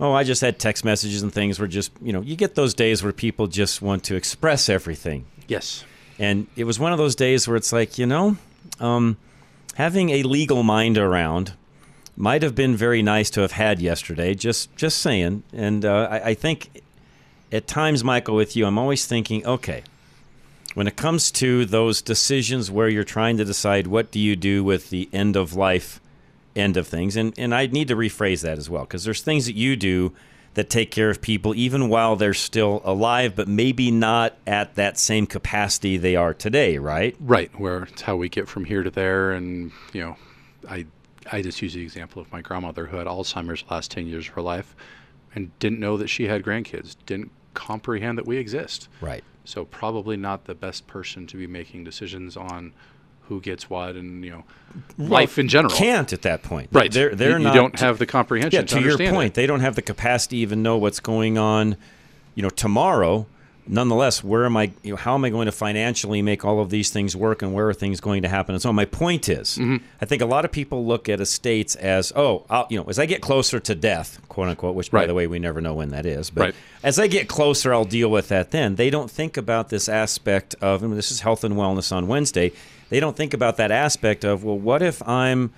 oh i just had text messages and things where just you know you get those days where people just want to express everything Yes. and it was one of those days where it's like you know um, having a legal mind around might have been very nice to have had yesterday just just saying and uh, I, I think at times michael with you i'm always thinking okay when it comes to those decisions where you're trying to decide what do you do with the end of life end of things. And and I need to rephrase that as well because there's things that you do that take care of people even while they're still alive but maybe not at that same capacity they are today right? Right, where it's how we get from here to there, and you know, I I just use the example of my grandmother who had Alzheimer's the last ten years of her life, and didn't know that she had grandkids, didn't comprehend that we exist. right. So probably not the best person to be making decisions on who gets what, and you know, life in general. can't at that point Right, they're they're you, not you don't have the comprehension. yeah to, your point it. they don't have the capacity to even know what's going on you know tomorrow nonetheless where am i you know, how am i going to financially make all of these things work and where are things going to happen and so my point is Mm-hmm. i think a lot of people look at estates as oh I'll, you know as i get closer to death quote unquote which by Right. the way we never know when that is but Right. as i get closer i'll deal with that then they don't think about this aspect of and this is health and wellness on wednesday they don't think about that aspect of well what if i'm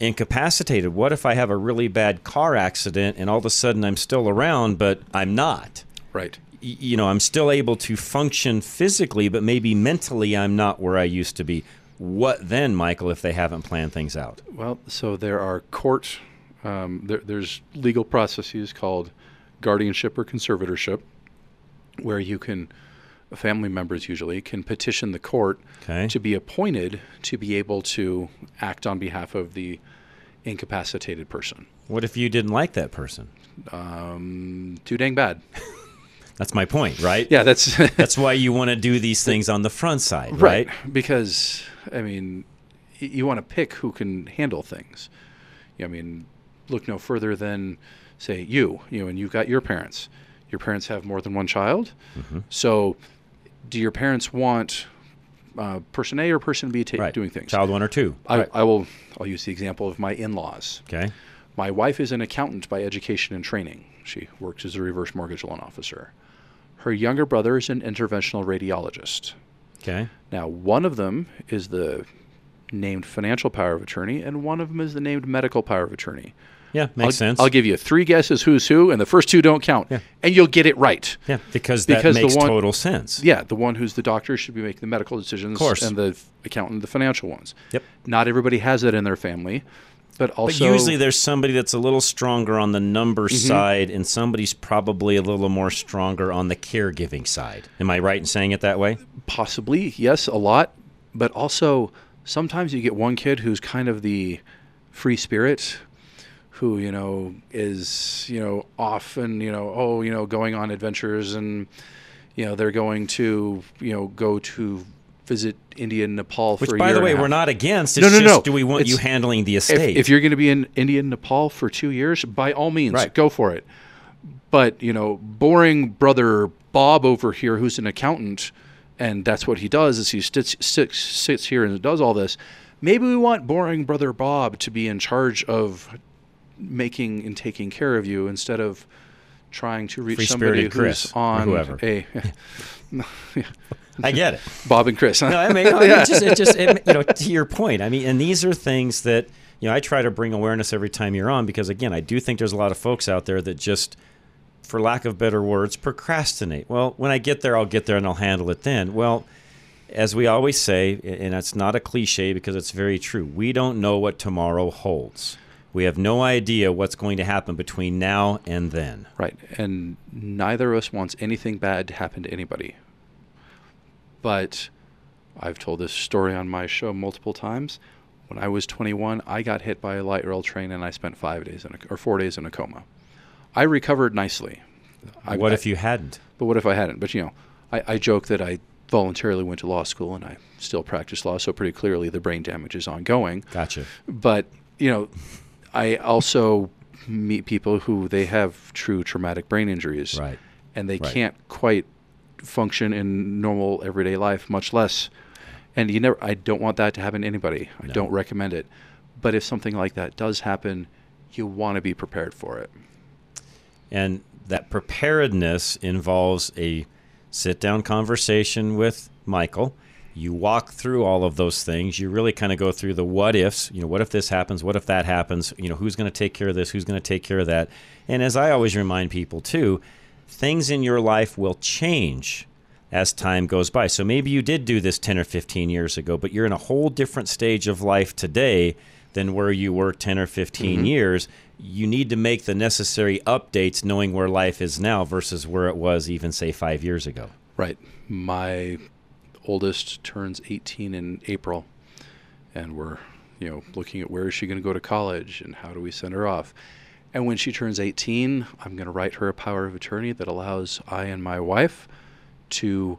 incapacitated? What if I have a really bad car accident and all of a sudden I'm still around, but I'm not? right. Y- You know, I'm still able to function physically, but maybe mentally I'm not where I used to be. What then, Michael, if they haven't planned things out? Well, so there are court, um, there, there's legal processes called guardianship or conservatorship, where you can, family members usually can petition the court Okay. to be appointed to be able to act on behalf of the incapacitated person. What if you didn't like that person? Um, too dang bad. That's my point, right? Yeah, that's That's why you want to do these things on the front side, right. right? Because I mean, y- you want to pick who can handle things. I mean, look no further than say you. You know, and you've got your parents. Your parents have more than one child. Mm-hmm. So, do your parents want uh, person A or person B ta- Right. doing things? Child one or two. I, I will. I'll use the example of my in-laws. Okay. My wife is an accountant by education and training. She works as a reverse mortgage loan officer. Her younger brother is an interventional radiologist. Okay. Now, one of them is the named financial power of attorney, and one of them is the named medical power of attorney. Yeah, makes I'll, sense. I'll give you three guesses who's who, and the first two don't count, Yeah. and you'll get it right. yeah, because that because the makes one- total sense. Yeah, the one who's the doctor should be making the medical decisions, of course. and the accountant the financial ones. Yep. Not everybody has that in their family, but also But usually there's somebody that's a little stronger on the number Mm-hmm. side, and somebody's probably a little more stronger on the caregiving side. Am I right in saying it that way? possibly yes, a lot, but also sometimes you get one kid who's kind of the free spirit who you know is you know off and you know oh you know going on adventures and you know they're going to you know go to visit India and Nepal Which, for a by year the way, we're not against. It's No, no, just no. do we want It's- you handling the if, estate? if you're going to be in India and Nepal for two years, by all means, Right. go for it. But you know, boring brother Bob over here, who's an accountant, and that's what he does is he sits sits, sits here and does all this. Maybe we want boring brother Bob to be in charge of making and taking care of you instead of trying to reach somebody who's Chris on whoever. a I get it. Bob and Chris. huh? No, I mean, I mean, it just, it just it, you know, to your point. I mean, and these are things that you know I try to bring awareness every time you're on because again, I do think there's a lot of folks out there that just for lack of better words, procrastinate. Well, when I get there, I'll get there and I'll handle it then. Well, as we always say, and it's not a cliche because it's very true, we don't know what tomorrow holds. We have no idea what's going to happen between now and then. Right. And neither of us wants anything bad to happen to anybody. But I've told this story on my show multiple times. When I was 21, I got hit by a light rail train and I spent five days in a, or four days in a coma. I recovered nicely. I, what I- if you hadn't? But what if I hadn't? But you know, I, I joke that I voluntarily went to law school and I still practice law, so pretty clearly the brain damage is ongoing. Gotcha. But you know, I also meet people who they have true traumatic brain injuries, Right. And they Right. can't quite function in normal everyday life, much less. And you never. I don't want that to happen to anybody. I don't recommend it. But if something like that does happen, you want to be prepared for it. And that preparedness involves a sit down conversation with Michael. You walk through all of those things. You really kind of go through the what ifs. You know, what if this happens? What if that happens? You know, who's going to take care of this? Who's going to take care of that? And as I always remind people too, things in your life will change as time goes by. So maybe you did do this 10 or 15 years ago, but you're in a whole different stage of life today than where you were 10 or 15 Mhm. years. You need to make the necessary updates knowing where life is now versus where it was even, say, five years ago. Right. My oldest turns 18 in April, and we're, you know, looking at where is she going to go to college and how do we send her off. And when she turns 18, I'm going to write her a power of attorney that allows I and my wife to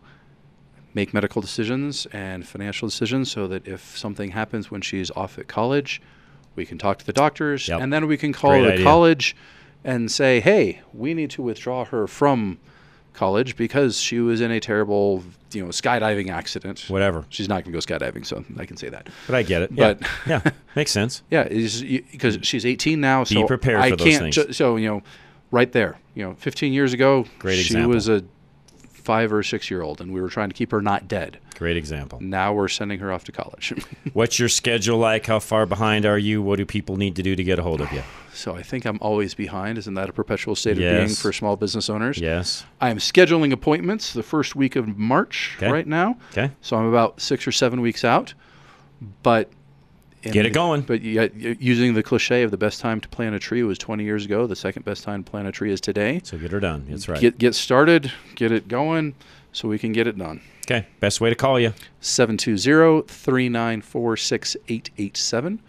make medical decisions and financial decisions so that if something happens when she's off at college, we can talk to the doctors Yep. and then we can call Great the idea. college and say, hey, we need to withdraw her from college because she was in a terrible, you know, skydiving accident. Whatever. She's not going to go skydiving, so I can say that. But I get it. Yeah. But yeah, makes sense. Yeah, because she's 18 now, Be so prepared I for those can't. things. ju- so you know, right there, you know, 15 years ago, Great she example. was a five or six year old, and we were trying to keep her not dead. Great example. Now we're sending her off to college. What's your schedule like? How far behind are you? What do people need to do to get a hold of you? so I think I'm always behind. Isn't that a perpetual state of being for small business owners? Yes. I am scheduling appointments the first week of March Okay. right now. Okay. So I'm about six or seven weeks out, but in Get it going. But yet, using the cliche of the best time to plant a tree was 20 years ago, the second best time to plant a tree is today. So get her done. That's right. Get get started, get it going, so we can get it done. okay. Best way to call you. 720-394-6887.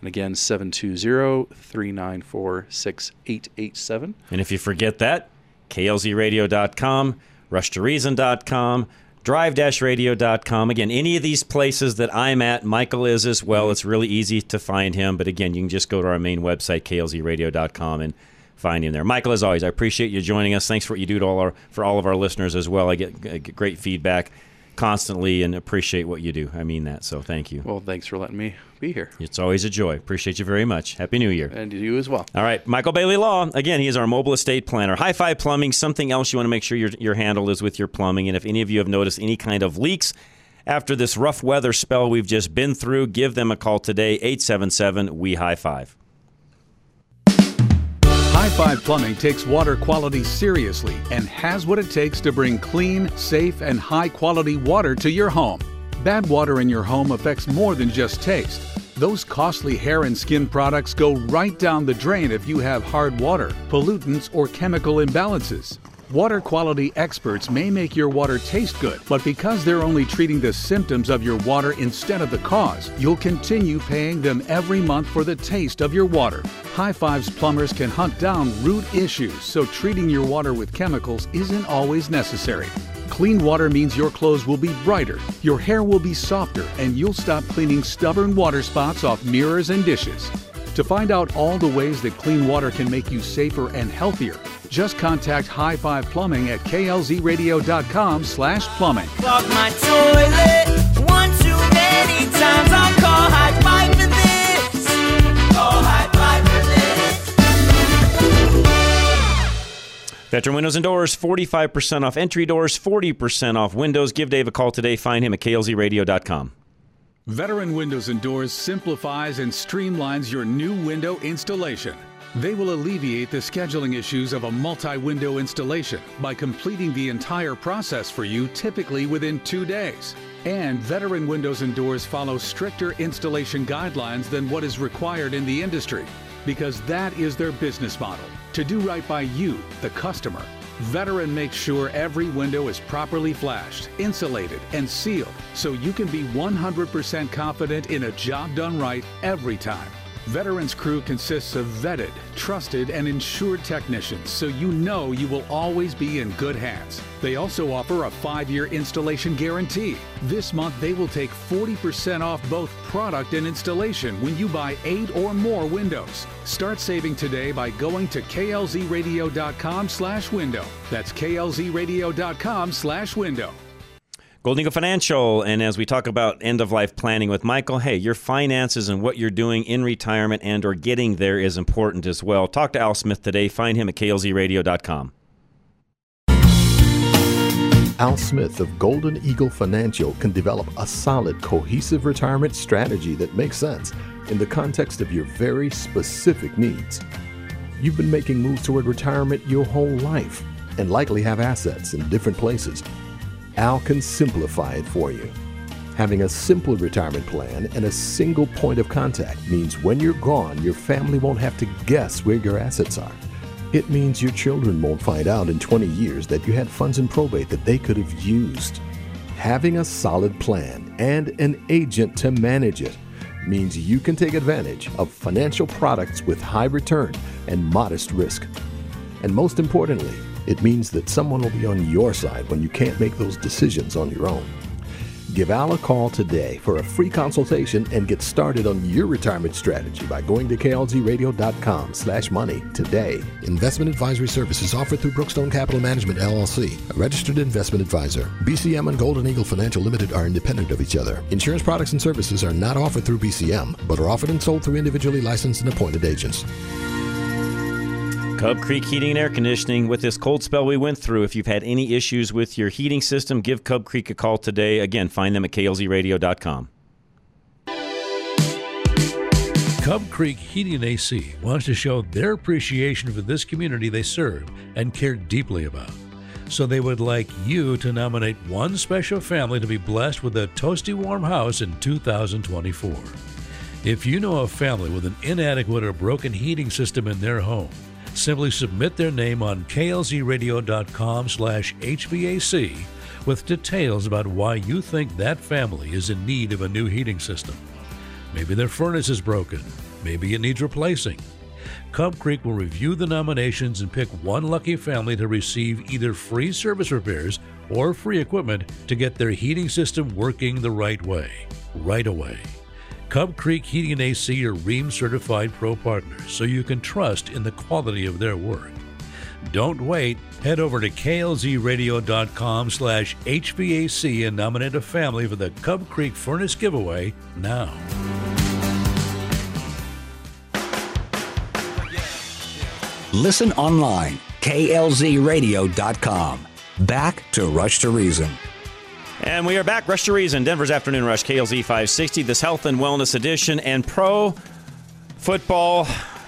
And again, 720-394-6887. And if you forget that, klzradio.com, rushtoreason.com, drive-radio.com. Again, any of these places that I'm at, Michael is as well. It's really easy to find him. But again, you can just go to our main website, klzradio.com, and find him there. Michael, as always, I appreciate you joining us. Thanks for what you do to all our for all of our listeners as well. I get, I get great feedback constantly and appreciate what you do. I mean that. So thank you. Well, thanks for letting me be here. It's always a joy. Appreciate you very much. Happy New Year. And you as well. All right, Michael Bailey Law. Again, he is our mobile estate planner. High Five Plumbing. Something else you want to make sure your your handle is with your plumbing. And if any of you have noticed any kind of leaks after this rough weather spell we've just been through, give them a call today. 877 We High Five. High Five Plumbing takes water quality seriously and has what it takes to bring clean, safe, and high quality water to your home. Bad water in your home affects more than just taste. Those costly hair and skin products go right down the drain if you have hard water, pollutants, or chemical imbalances. Water quality experts may make your water taste good, but because they're only treating the symptoms of your water instead of the cause, you'll continue paying them every month for the taste of your water. High Fives plumbers can hunt down root issues, so treating your water with chemicals isn't always necessary. Clean water means your clothes will be brighter, your hair will be softer, and you'll stop cleaning stubborn water spots off mirrors and dishes. To find out all the ways that clean water can make you safer and healthier, just contact High Five Plumbing at klzradio.com slash plumbing. Clog my toilet one too many times. I'll call high five for this. Call high five for this. Veteran Windows and Doors, 45% off entry doors, 40% off windows. Give Dave a call today. Find him at klzradio.com. Veteran Windows and Doors simplifies and streamlines your new window installation. They will alleviate the scheduling issues of a multi window installation by completing the entire process for you typically within two days. And veteran windows and doors follow stricter installation guidelines than what is required in the industry because that is their business model to do right by you, the customer. Veteran makes sure every window is properly flashed, insulated, and sealed so you can be 100% confident in a job done right every time. Veterans Crew consists of vetted, trusted, and insured technicians, so you know you will always be in good hands. They also offer a five year installation guarantee. This month, they will take 40% off both product and installation when you buy eight or more windows. Start saving today by going to klzradio.com slash window. That's klzradio.com slash window. Golden Eagle Financial. And as we talk about end of life planning with Michael, hey, your finances and what you're doing in retirement and or getting there is important as well. Talk to Al Smith today. Find him at klzradio.com. Al Smith of Golden Eagle Financial can develop a solid, cohesive retirement strategy that makes sense in the context of your very specific needs. You've been making moves toward retirement your whole life and likely have assets in different places. Al can simplify it for you. Having a simple retirement plan and a single point of contact means when you're gone, your family won't have to guess where your assets are. It means your children won't find out in 20 years that you had funds in probate that they could have used. Having a solid plan and an agent to manage it means you can take advantage of financial products with high return and modest risk. And most importantly, it means that someone will be on your side when you can't make those decisions on your own. Give Al a call today for a free consultation and get started on your retirement strategy by going to klzradio.com slash money today. Investment advisory services offered through Brookstone Capital Management, LLC, a registered investment advisor. BCM and Golden Eagle Financial Limited are independent of each other. Insurance products and services are not offered through BCM, but are offered and sold through individually licensed and appointed agents. Cub Creek Heating and Air Conditioning. With this cold spell we went through, if you've had any issues with your heating system, give Cub Creek a call today. Again, find them at klzradio.com. Cub Creek Heating and AC wants to show their appreciation for this community they serve and care deeply about. So they would like you to nominate one special family to be blessed with a toasty warm house in 2024. If you know a family with an inadequate or broken heating system in their home, simply submit their name on klzradio.com slash HVAC with details about why you think that family is in need of a new heating system. Maybe their furnace is broken. Maybe it needs replacing. Cub Creek will review the nominations and pick one lucky family to receive either free service repairs or free equipment to get their heating system working the right way, right away. Cub Creek Heating and AC are Rheem certified pro partners, so you can trust in the quality of their work. Don't wait. Head over to klzradio.com slash HVAC and nominate a family for the Cub Creek Furnace Giveaway now. Listen online, klzradio.com. Back to Rush to Reason. And we are back. Rush to Reason, Denver's Afternoon Rush, KLZ 560, this health and wellness edition, and pro football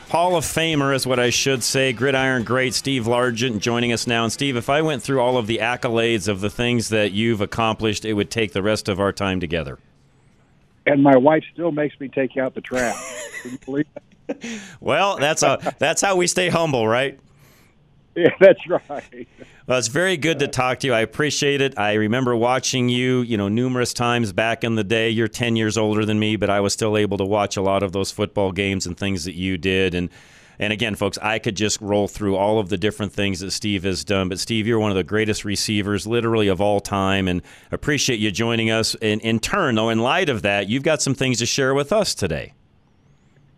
Hall of Famer is what I should say. Gridiron great Steve Largent joining us now. And Steve, if I went through all of the accolades of the things that you've accomplished, it would take the rest of our time together. And my wife still makes me take out the trash. Can you believe that? Well, that's a, that's how we stay humble, right? Yeah, that's right. Well, it's very good to talk to you. I appreciate it. I remember watching you, you know, numerous times back in the day. You're 10 years older than me, but I was still able to watch a lot of those football games and things that you did. And and again, folks, I could just roll through all of the different things that Steve has done. But Steve, you're one of the greatest receivers, literally of all time, and appreciate you joining us. And in turn, though, in light of that, you've got some things to share with us today.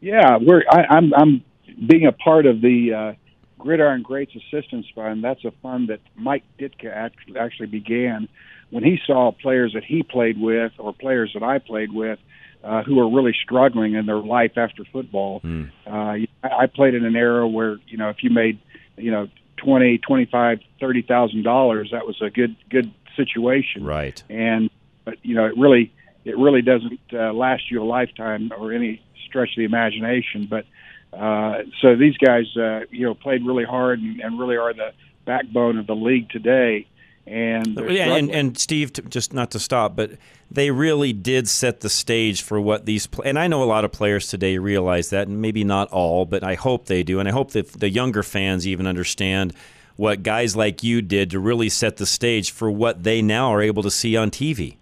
Yeah, we're I, I'm I'm being a part of the uh, Gridiron Greats Assistance Fund. That's a fund that Mike Ditka actually, actually began when he saw players that he played with or players that I played with uh, who were really struggling in their life after football. Mm. Uh, I played in an era where you know if you made you know twenty, twenty-five, thirty thousand dollars, that was a good good situation. Right. And but you know it really it really doesn't uh, last you a lifetime or any stretch of the imagination. But Uh, so these guys, uh, you know, played really hard and, and really are the backbone of the league today. And Yeah, and, and Steve, just not to stop, but they really did set the stage for what these. And I know a lot of players today realize that, and maybe not all, but I hope they do, and I hope that the younger fans even understand what guys like you did to really set the stage for what they now are able to see on TV.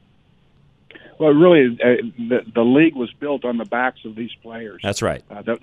Well, really, uh, the the league was built on the backs of these players. That's right. Uh,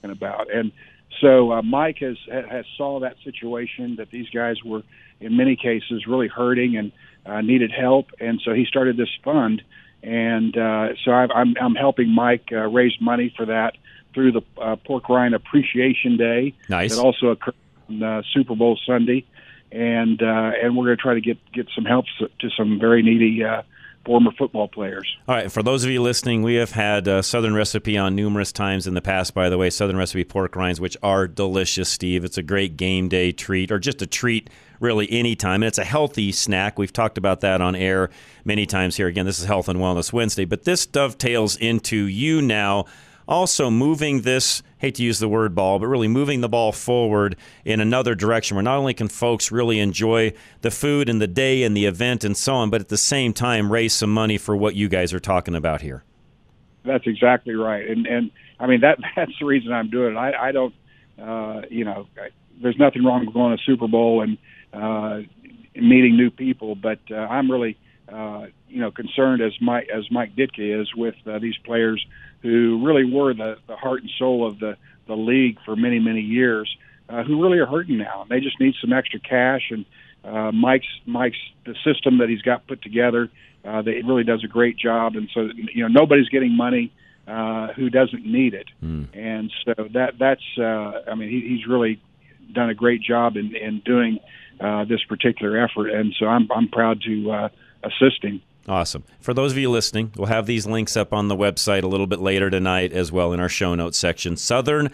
talking about, and so uh, Mike has has saw that situation that these guys were in many cases really hurting and uh, needed help, and so he started this fund, and uh, so I've, I'm I'm helping Mike uh, raise money for that through the uh, Pork Rind Appreciation Day. Nice. That also occurred on uh, Super Bowl Sunday, and uh, and we're going to try to get get some help to some very needy uh, former football players. All right, for those of you listening, we have had uh, Southern Recipe on numerous times in the past, by the way. Southern Recipe pork rinds, which are delicious, Steve. It's a great game day treat, or just a treat, really, anytime. And it's a healthy snack. We've talked about that on air many times here. Again, this is Health and Wellness Wednesday, but this dovetails into you now also moving this hate to use the word ball but really moving the ball forward in another direction where not only can folks really enjoy the food and the day and the event and so on but at the same time raise some money for what you guys are talking about here That's exactly right, and and I mean that that's the reason I'm doing it. I, I don't, uh, you know, I, there's nothing wrong with going to Super Bowl and uh, meeting new people, but uh, I'm really, uh, you know, concerned as Mike as Mike Ditka is with uh, these players who really were the the heart and soul of the the league for many many years, uh, who really are hurting now. They just need some extra cash, and uh, Mike's Mike's the system that he's got put together. Uh, that it really does a great job, and so you know nobody's getting money uh, who doesn't need it, and so that that's uh, I mean he, he's really done a great job in, in doing uh, this particular effort, and so I'm I'm proud to uh, assist him. Awesome. For those of you listening, we'll have these links up on the website a little bit later tonight as well in our show notes section. Southern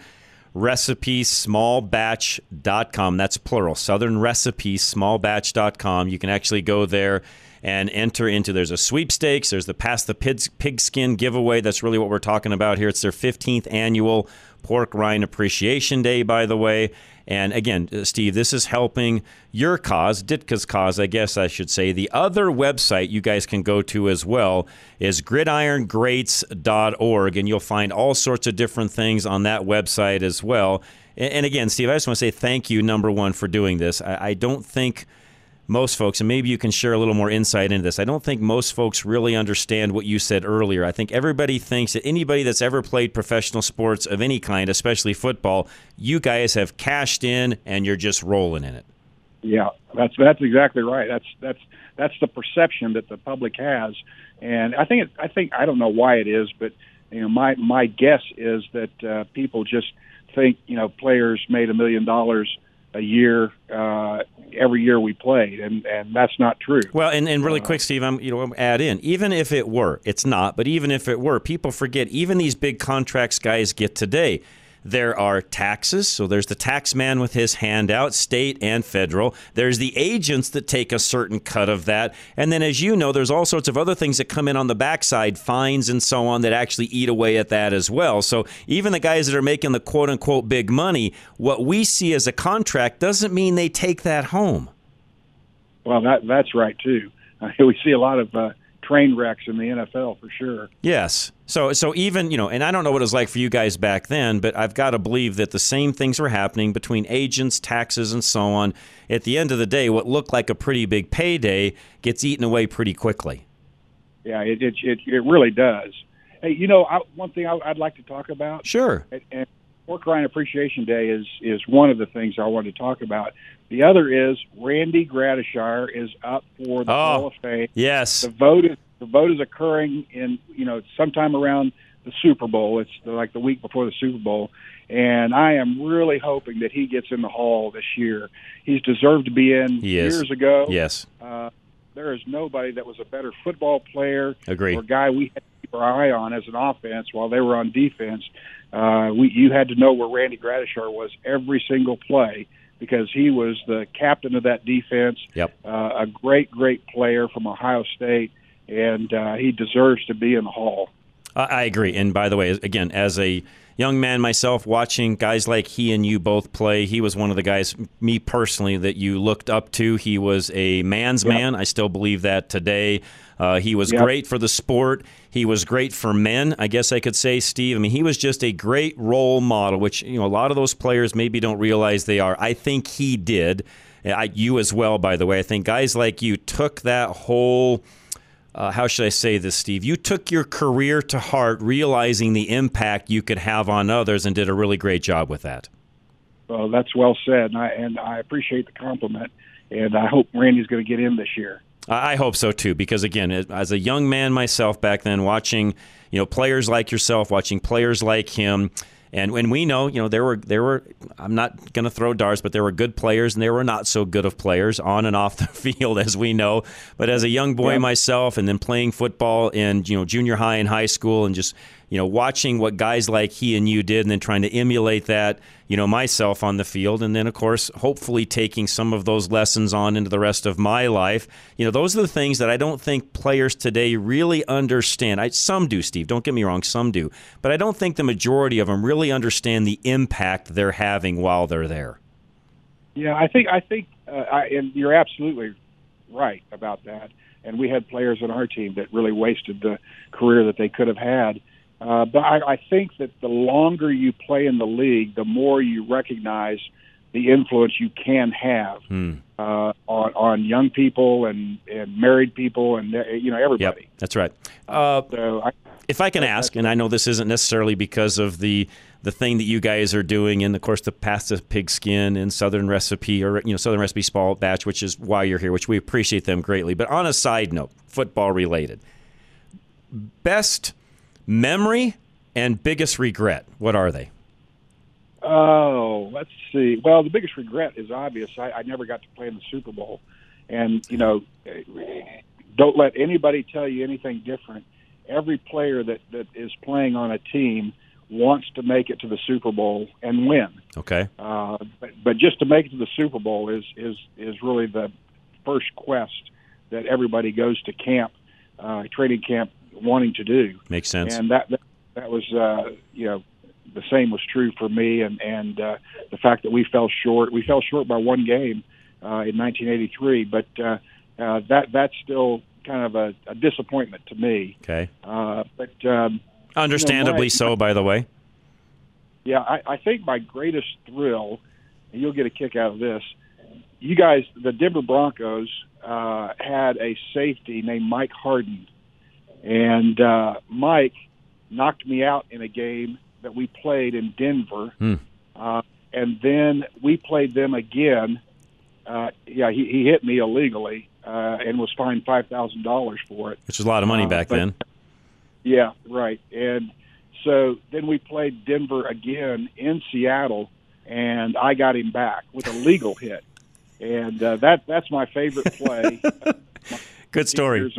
Recipes smallbatch.com. That's plural. Southern Recipes smallbatch.com. You can actually go there and enter into there's a sweepstakes, there's the Pass the Pigs, Pigskin giveaway. That's really what we're talking about here. It's their 15th annual Pork Rind Appreciation Day, by the way. And again, uh, Steve, this is helping your cause, Ditka's cause, I guess I should say. The other website you guys can go to as well is gridirongreats.org, and you'll find all sorts of different things on that website as well. And, again, Steve, I just want to say thank you, number one, for doing this. I don't think most folks, and maybe you can share a little more insight into this. I don't think most folks really understand what you said earlier. I think everybody thinks that anybody that's ever played professional sports of any kind, especially football, you guys have cashed in and you're just rolling in it. Yeah, that's that's exactly right. That's that's that's the perception that the public has, and I think it, I think I don't know why it is, but you know my my guess is that uh, people just think you know players made a million dollars a year uh, every year we played, and and that's not true. Well, and, and really quick, Steve, I'm you know add in even if it were, it's not, but even if it were, people forget even these big contracts guys get today. There are taxes, so there's the tax man with his hand out, state and federal. There's the agents that take a certain cut of that. And then, as you know, there's all sorts of other things that come in on the backside, fines and so on, that actually eat away at that as well. So even the guys that are making the quote unquote big money, what we see as a contract doesn't mean they take that home. Well, that that's right too. We see a lot of uh, train wrecks in the NFL for sure. Yes. So so even, you know, and I don't know what it was like for you guys back then, but I've got to believe that the same things were happening between agents, taxes and so on. At the end of the day, what looked like a pretty big payday gets eaten away pretty quickly. Yeah, it it it, it really does. Hey, you know, I, one thing I, I'd like to talk about. Sure. And, and Pork Rind Appreciation Day is is one of the things I wanted to talk about. The other is Randy Gradishar is up for the Oh, Hall of Fame. yes. The vote is the vote is occurring in you know sometime around the Super Bowl. It's like the week before the Super Bowl, and I am really hoping that he gets in the Hall this year. He's deserved to be in He is. years ago. Yes. Uh, there is nobody that was a better football player Agree. or guy we had to keep our eye on as an offense while they were on defense. Uh, we you had to know where Randy Gradishar was every single play because he was the captain of that defense. Yep. Uh, a great, great player from Ohio State, and uh, he deserves to be in the Hall. I I agree. And by the way, again, as a young man myself, watching guys like he and you both play, he was one of the guys, me personally, that you looked up to. He was a man's Yep. man. I still believe that today. Uh, he was Yep. great for the sport. He was great for men, I guess I could say, Steve. I mean, he was just a great role model, which you know a lot of those players maybe don't realize they are. I think he did. I, you as well, by the way. I think guys like you took that whole uh, how should I say this, Steve? You took your career to heart, realizing the impact you could have on others, and did a really great job with that. Well, that's well said, and I, and I appreciate the compliment. And I hope Randy's going to get in this year. I hope so too, because again, as a young man myself back then, watching you know players like yourself, watching players like him, and when we know, you know, there were there were I'm not going to throw darts, but there were good players and there were not so good of players on and off the field, as we know. But as a young boy myself, and then playing football in you know junior high and high school, and just you know watching what guys like he and you did, and then trying to emulate that, you know, myself on the field, and then of course, hopefully taking some of those lessons on into the rest of my life. You know, those are the things that I don't think players today really understand. I, some do, Steve. Don't get me wrong, some do, but I don't think the majority of them really understand the impact they're having while they're there. Yeah, I think I think, uh, I, and you're absolutely right about that. And we had players on our team that really wasted the career that they could have had. Uh, but I, I think that the longer you play in the league, the more you recognize the influence you can have Hmm. uh, on on young people and and married people and uh, you know everybody. Yep, that's right. Uh, so I, if I can ask, and I know this isn't necessarily because of the the thing that you guys are doing, and of course the Pass the Pigskin and Southern recipe or you know Southern recipe small batch, which is why you're here, which we appreciate them greatly. But on a side note, football related, best memory and biggest regret, what are they? Oh, let's see. Well, the biggest regret is obvious. I, I never got to play in the Super Bowl, and you know, don't let anybody tell you anything different. Every player that that is playing on a team wants to make it to the Super Bowl and win. Okay. Uh, but, but just to make it to the Super Bowl is is is really the first quest that everybody goes to camp, uh, training camp, wanting to do. Makes sense. And that that, that was uh, you know the same was true for me, and and uh, the fact that we fell short, we fell short by one game uh, in 1983, but uh, uh, that that's still kind of a, a disappointment to me. Okay. Uh, but um, Understandably my- so, by the way. yeah, I, I think my greatest thrill, and you'll get a kick out of this. You guys, the Denver Broncos uh, had a safety named Mike Harden, and uh, Mike knocked me out in a game that we played in Denver, Hmm. uh, and then we played them again. Uh, yeah, he, he hit me illegally uh, and was fined five thousand dollars for it. Which is a lot of money Uh, back but- then. Yeah, right. And so then we played Denver again in Seattle, and I got him back with a legal hit, and uh, that that's my favorite play. Good story.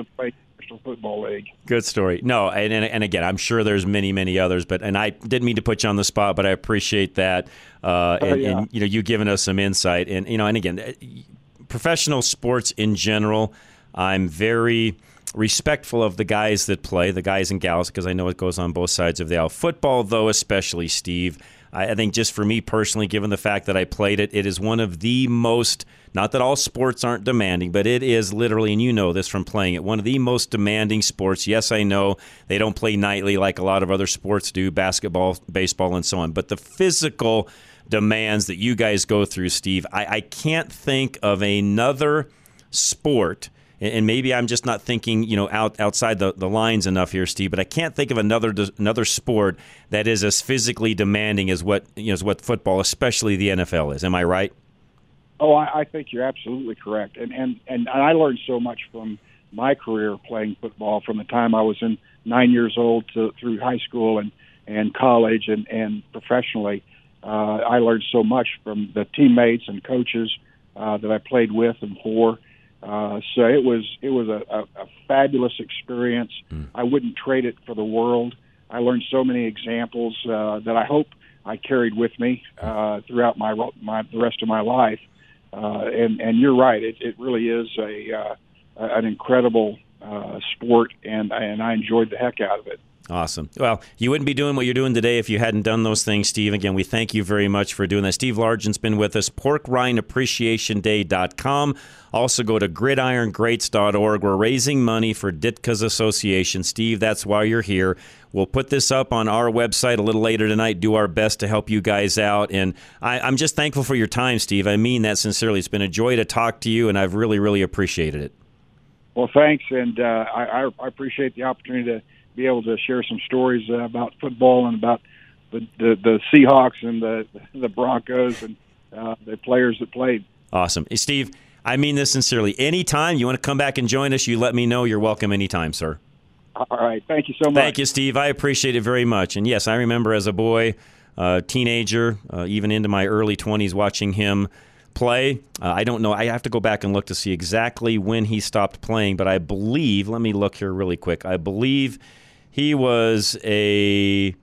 Years of playing National Football League. Good story. No, and, and and again, I'm sure there's many many others, but and I didn't mean to put you on the spot, but I appreciate that, uh, and, Oh, yeah. and you know you giving us some insight, and you know, and again, professional sports in general, I'm very respectful of the guys that play, the guys and gals, because I know it goes on both sides of the aisle. Football, though, especially Steve, I, I think just for me personally, given the fact that I played it, it is one of the most. Not that all sports aren't demanding, but it is literally, and you know this from playing it, one of the most demanding sports. Yes, I know they don't play nightly like a lot of other sports do, basketball, baseball, and so on, but the physical demands that you guys go through, Steve, I, I can't think of another sport and maybe I'm just not thinking, you know, out outside the, the lines enough here, Steve. But I can't think of another another sport that is as physically demanding as what you know as what football, especially the NFL, is. Am I right? Oh, I, I think you're absolutely correct, and and and I learned so much from my career playing football from the time I was in nine years old to through high school and and college and and professionally. Uh, I learned so much from the teammates and coaches uh, that I played with and for. Uh, so it was it was a, a, a fabulous experience. I wouldn't trade it for the world. I learned so many examples uh, that I hope I carried with me uh, throughout my my the rest of my life. Uh, and and you're right. It it really is a uh, an incredible uh, sport, and and I enjoyed the heck out of it. Awesome. Well, you wouldn't be doing what you're doing today if you hadn't done those things, Steve. Again, we thank you very much for doing that. Steve Largent's been with us, porkrindappreciationday.com. Also, go to gridirongreats.org. We're raising money for Ditka's Association. Steve, that's why you're here. We'll put this up on our website a little later tonight, do our best to help you guys out. And I, I'm just thankful for your time, Steve. I mean that sincerely. It's been a joy to talk to you, and I've really, really appreciated it. Well, thanks, and uh, I, I appreciate the opportunity to be able to share some stories uh, about football and about the, the, the Seahawks and the the Broncos and uh, the players that played. Awesome. Hey, Steve, I mean this sincerely. Anytime you want to come back and join us, you let me know. You're welcome anytime, sir. All right. Thank you so much. Thank you, Steve. I appreciate it very much. And yes, I remember as a boy, uh, teenager, uh, even into my early 20s, watching him play. Uh, I don't know. I have to go back and look to see exactly when he stopped playing, but I believe, let me look here really quick. I believe he was a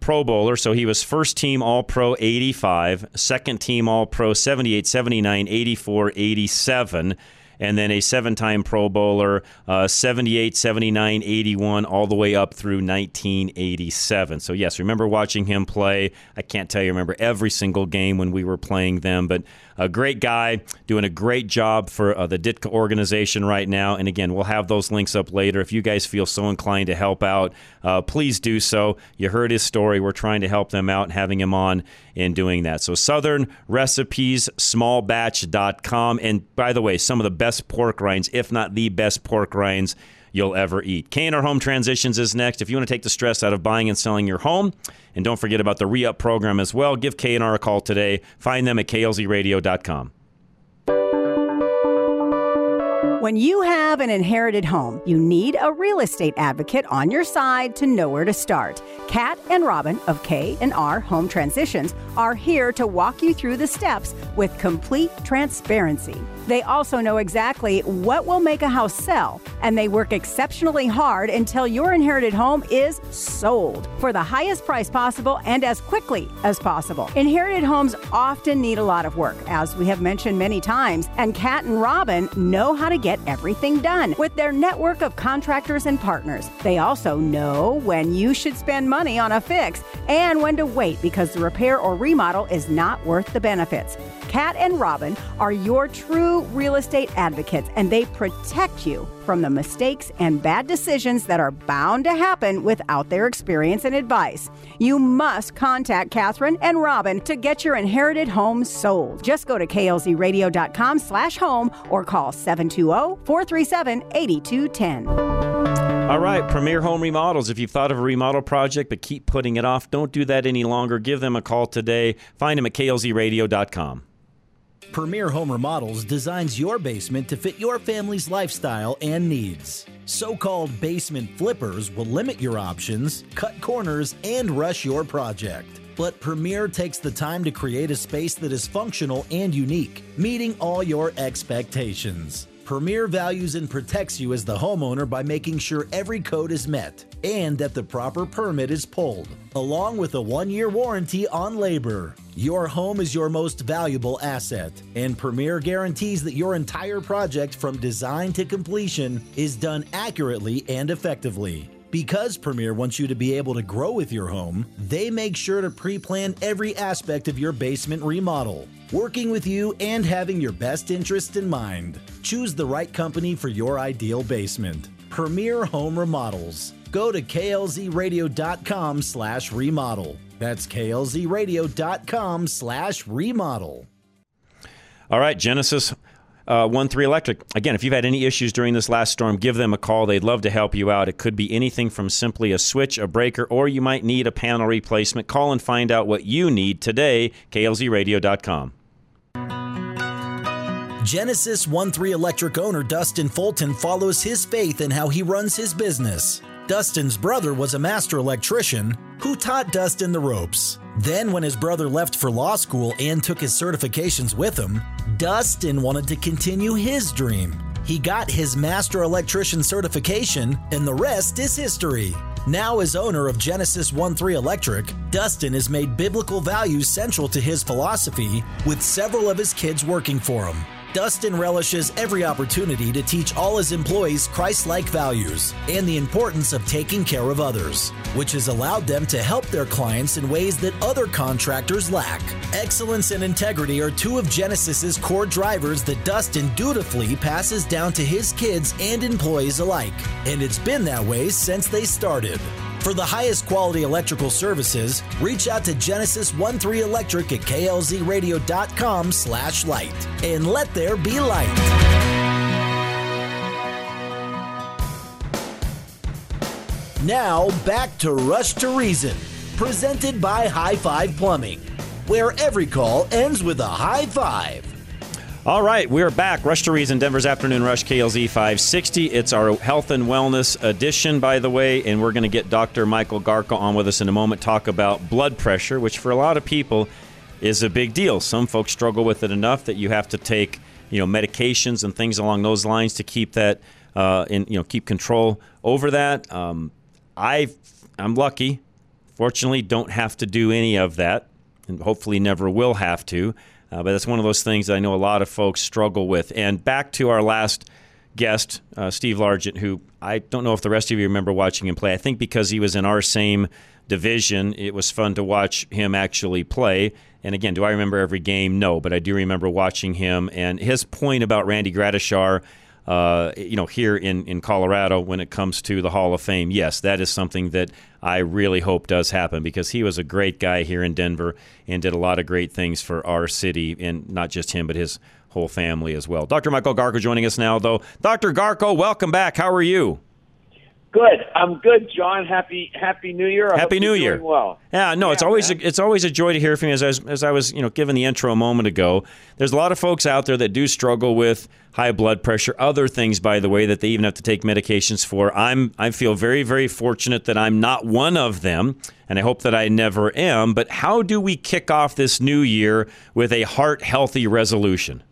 Pro Bowler, so he was first team All Pro 85, second team All Pro 78, 79, 84, 87 and then a seven time Pro Bowler, uh, 78, 79, 81, all the way up through 1987. So, yes, remember watching him play. I can't tell you, remember every single game when we were playing them, but a great guy doing a great job for uh, the Ditka organization right now. And again, we'll have those links up later. If you guys feel so inclined to help out, uh, please do so. You heard his story. We're trying to help them out having him on and doing that. So, Southern Recipes. And by the way, some of the best pork rinds, if not the best pork rinds you'll ever eat. K&R Home Transitions is next. If you want to take the stress out of buying and selling your home, and don't forget about the re-up program as well, give K&R a call today. Find them at klzradio.com. When you have an inherited home, you need a real estate advocate on your side to know where to start. Kat and Robin of K&R Home Transitions are here to walk you through the steps with complete transparency. They also know exactly what will make a house sell, and they work exceptionally hard until your inherited home is sold for the highest price possible and as quickly as possible. Inherited homes often need a lot of work, as we have mentioned many times, and Kat and Robin know how to get everything done with their network of contractors and partners. They also know when you should spend money on a fix and when to wait because the repair or remodel is not worth the benefits. Kat and Robin are your true real estate advocates, and they protect you from the mistakes and bad decisions that are bound to happen without their experience and advice. You must contact Catherine and Robin to get your inherited home sold. Just go to klzradio.com slash home or call 720-437-8210. All right, Premier Home Remodels. If you've thought of a remodel project but keep putting it off, don't do that any longer. Give them a call today. Find them at klzradio.com. Premier Home Remodels designs your basement to fit your family's lifestyle and needs. So called basement flippers will limit your options, cut corners, and rush your project. But Premier takes the time to create a space that is functional and unique, meeting all your expectations. Premier values and protects you as the homeowner by making sure every code is met and that the proper permit is pulled, along with a one year warranty on labor. Your home is your most valuable asset, and Premier guarantees that your entire project from design to completion is done accurately and effectively. Because Premier wants you to be able to grow with your home, they make sure to pre plan every aspect of your basement remodel, working with you and having your best interest in mind. Choose the right company for your ideal basement. Premier Home Remodels. Go to klzradio.com slash remodel. That's klzradio.com slash remodel. All right, Genesis uh, 1 3 Electric. Again, if you've had any issues during this last storm, give them a call. They'd love to help you out. It could be anything from simply a switch, a breaker, or you might need a panel replacement. Call and find out what you need today. KLZradio.com. Genesis 1 3 Electric owner Dustin Fulton follows his faith in how he runs his business. Dustin's brother was a master electrician who taught Dustin the ropes. Then, when his brother left for law school and took his certifications with him, Dustin wanted to continue his dream. He got his master electrician certification, and the rest is history. Now, as owner of Genesis 1 3 Electric, Dustin has made biblical values central to his philosophy, with several of his kids working for him. Dustin relishes every opportunity to teach all his employees Christ like values and the importance of taking care of others, which has allowed them to help their clients in ways that other contractors lack. Excellence and integrity are two of Genesis's core drivers that Dustin dutifully passes down to his kids and employees alike, and it's been that way since they started. For the highest quality electrical services, reach out to Genesis 13 Electric at klzradio.com slash light and let there be light. Now back to Rush to Reason, presented by High Five Plumbing, where every call ends with a high five. All right, we're back. Rush to Reason, Denver's Afternoon Rush, KLZ 560. It's our health and wellness edition, by the way, and we're going to get Dr. Michael Garko on with us in a moment, talk about blood pressure, which for a lot of people is a big deal. Some folks struggle with it enough that you have to take, you know, medications and things along those lines to keep that, uh, in, you know, keep control over that. Um, I, I'm lucky. Fortunately, don't have to do any of that, and hopefully never will have to. Uh, but that's one of those things that I know a lot of folks struggle with. And back to our last guest, uh, Steve Largent, who I don't know if the rest of you remember watching him play. I think because he was in our same division, it was fun to watch him actually play. And again, do I remember every game? No, but I do remember watching him. And his point about Randy Gradishar, uh, you know, here in, in Colorado when it comes to the Hall of Fame, yes, that is something that I really hope does happen because he was a great guy here in Denver and did a lot of great things for our city, and not just him, but his whole family as well. Dr. Michael Garko joining us now, though. Dr. Garko, welcome back. How are you? Good. I'm good, John. Happy Happy New Year. I Happy New Year. doing well. Yeah, no, it's always a, it's always a joy to hear from you. As I was, as I was, you know, given the intro a moment ago, there's a lot of folks out there that do struggle with high blood pressure, other things, by the way, that they even have to take medications for. I'm I feel very very fortunate that I'm not one of them, and I hope that I never am. But how do we kick off this new year with a heart healthy resolution?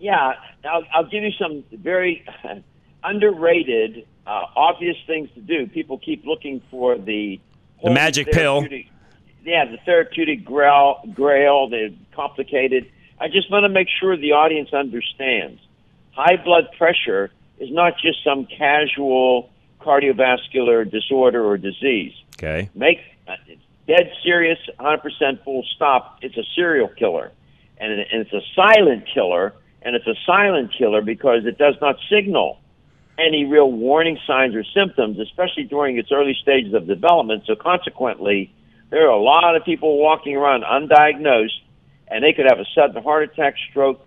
Yeah, I'll, I'll give you some very underrated, uh, obvious things to do. People keep looking for the The magic pill. Yeah, the therapeutic grail, grail, the complicated. I just want to make sure the audience understands. High blood pressure is not just some casual cardiovascular disorder or disease. Okay. Make uh, dead serious, 100% full stop. It's a serial killer, and, and it's a silent killer, and it's a silent killer because it does not signal any real warning signs or symptoms, especially during its early stages of development. So consequently, there are a lot of people walking around undiagnosed, and they could have a sudden heart attack, stroke,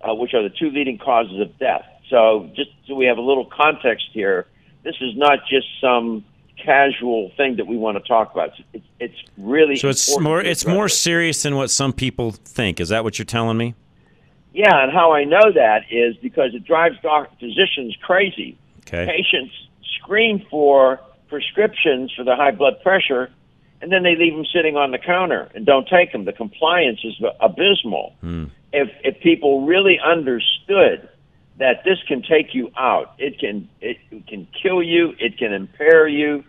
uh, which are the two leading causes of death. So just so we have a little context here, this is not just some casual thing that we want to talk about. It's, it's really So it's more it's more serious than what some people think. Is that what you're telling me? Yeah, and how I know that is because it drives doc- physicians crazy. Okay. Patients scream for prescriptions for the high blood pressure, and then they leave them sitting on the counter and don't take them. The compliance is abysmal. Hmm. If if people really understood that this can take you out, it can it can kill you, it can impair you.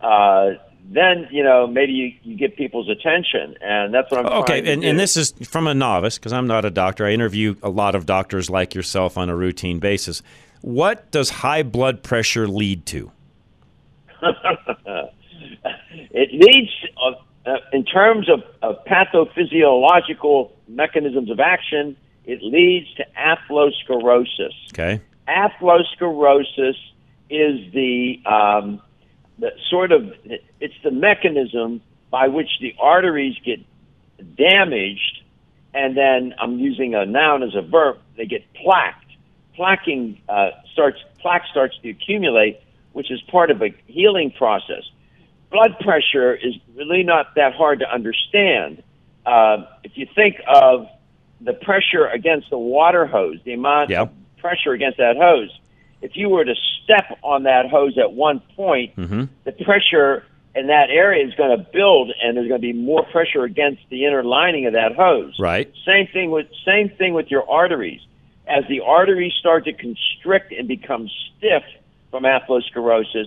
Uh, then you know maybe you, you get people's attention, and that's what I'm trying Okay, to and, and this is from a novice because I'm not a doctor. I interview a lot of doctors like yourself on a routine basis. What does high blood pressure lead to? it leads, uh, uh, in terms of, of pathophysiological mechanisms of action, it leads to atherosclerosis. Okay. Atherosclerosis is the, um, the sort of, it's the mechanism by which the arteries get damaged, and then I'm using a noun as a verb, they get plaqued. Plaquing uh, starts, plaque starts to accumulate, which is part of a healing process. Blood pressure is really not that hard to understand. Uh, if you think of the pressure against the water hose, the amount of pressure against that hose, if you were to step on that hose at one point, Mm-hmm. the pressure in that area is going to build, and there's going to be more pressure against the inner lining of that hose. Right. Same thing with same thing with your arteries. As the arteries start to constrict and become stiff from atherosclerosis,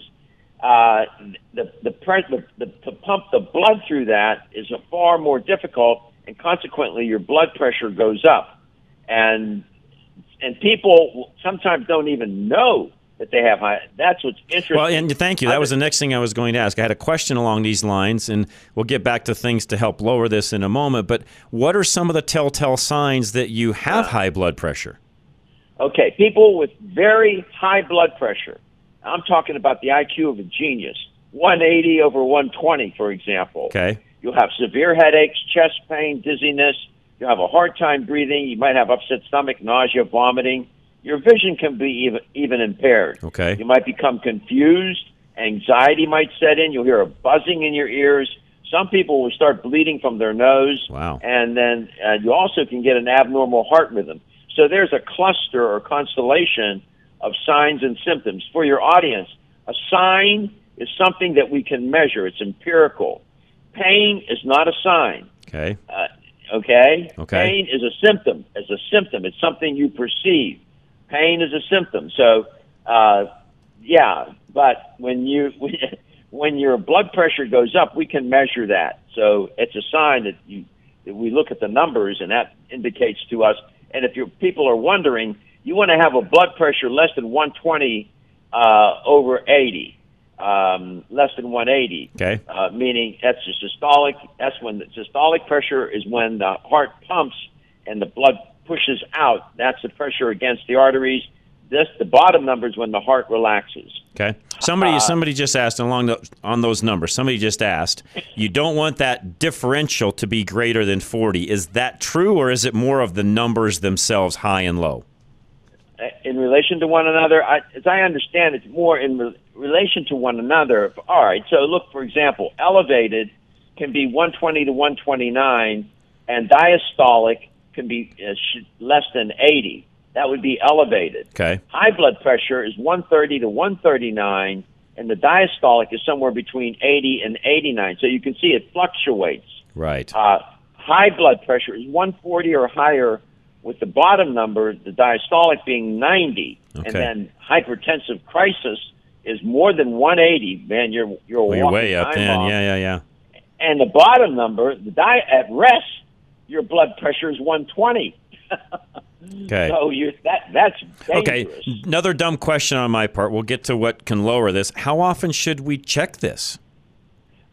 uh, the the, pre- the, the to pump the blood through that is a far more difficult, and consequently, your blood pressure goes up. And and people sometimes don't even know that they have high. That's what's interesting. Well, and thank you. That was the next thing I was going to ask. I had a question along these lines, and we'll get back to things to help lower this in a moment. But what are some of the telltale signs that you have uh. high blood pressure? Okay, people with very high blood pressure. I'm talking about the IQ of a genius. 180 over 120, for example. Okay. You'll have severe headaches, chest pain, dizziness. You'll have a hard time breathing. You might have upset stomach, nausea, vomiting. Your vision can be even, even impaired. Okay. You might become confused. Anxiety might set in. You'll hear a buzzing in your ears. Some people will start bleeding from their nose. Wow. And then uh, you also can get an abnormal heart rhythm. So there's a cluster or constellation of signs and symptoms. For your audience, a sign is something that we can measure. It's empirical. Pain is not a sign. Okay. Uh, okay? Okay. Pain is a symptom. It's a symptom. It's something you perceive. Pain is a symptom. So, uh, yeah, but when you when your blood pressure goes up, we can measure that. So it's a sign that you that we look at the numbers, and that indicates to us. And if your people are wondering, you want to have a blood pressure less than 120 uh, over 80, um, less than 180 Okay. uh, meaning that's the systolic. That's when the systolic pressure is when the heart pumps and the blood pushes out. That's the pressure against the arteries. This the bottom number is when the heart relaxes. Okay. Somebody Uh, somebody just asked along the, on those numbers. Somebody just asked, you don't want that differential to be greater than 40. Is that true or is it more of the numbers themselves high and low? Uh, In relation to one another, I, as I understand, it's more in relation to one another. All right. So look, for example, elevated can be 120 to 129, and diastolic can be uh, sh- less than 80. That would be elevated. Okay. High blood pressure is 130 to 139, and the diastolic is somewhere between 80 and 89. So you can see it fluctuates. Right. Uh, high blood pressure is 140 or higher, with the bottom number, the diastolic being 90, Okay. and then hypertensive crisis is more than 180. Man, you're you're, Well, you're way up then. Yeah, yeah, yeah. And the bottom number, the di- at rest, your blood pressure is 120. Okay. So you that that's Okay. Another dumb question on my part. We'll get to what can lower this. How often should we check this?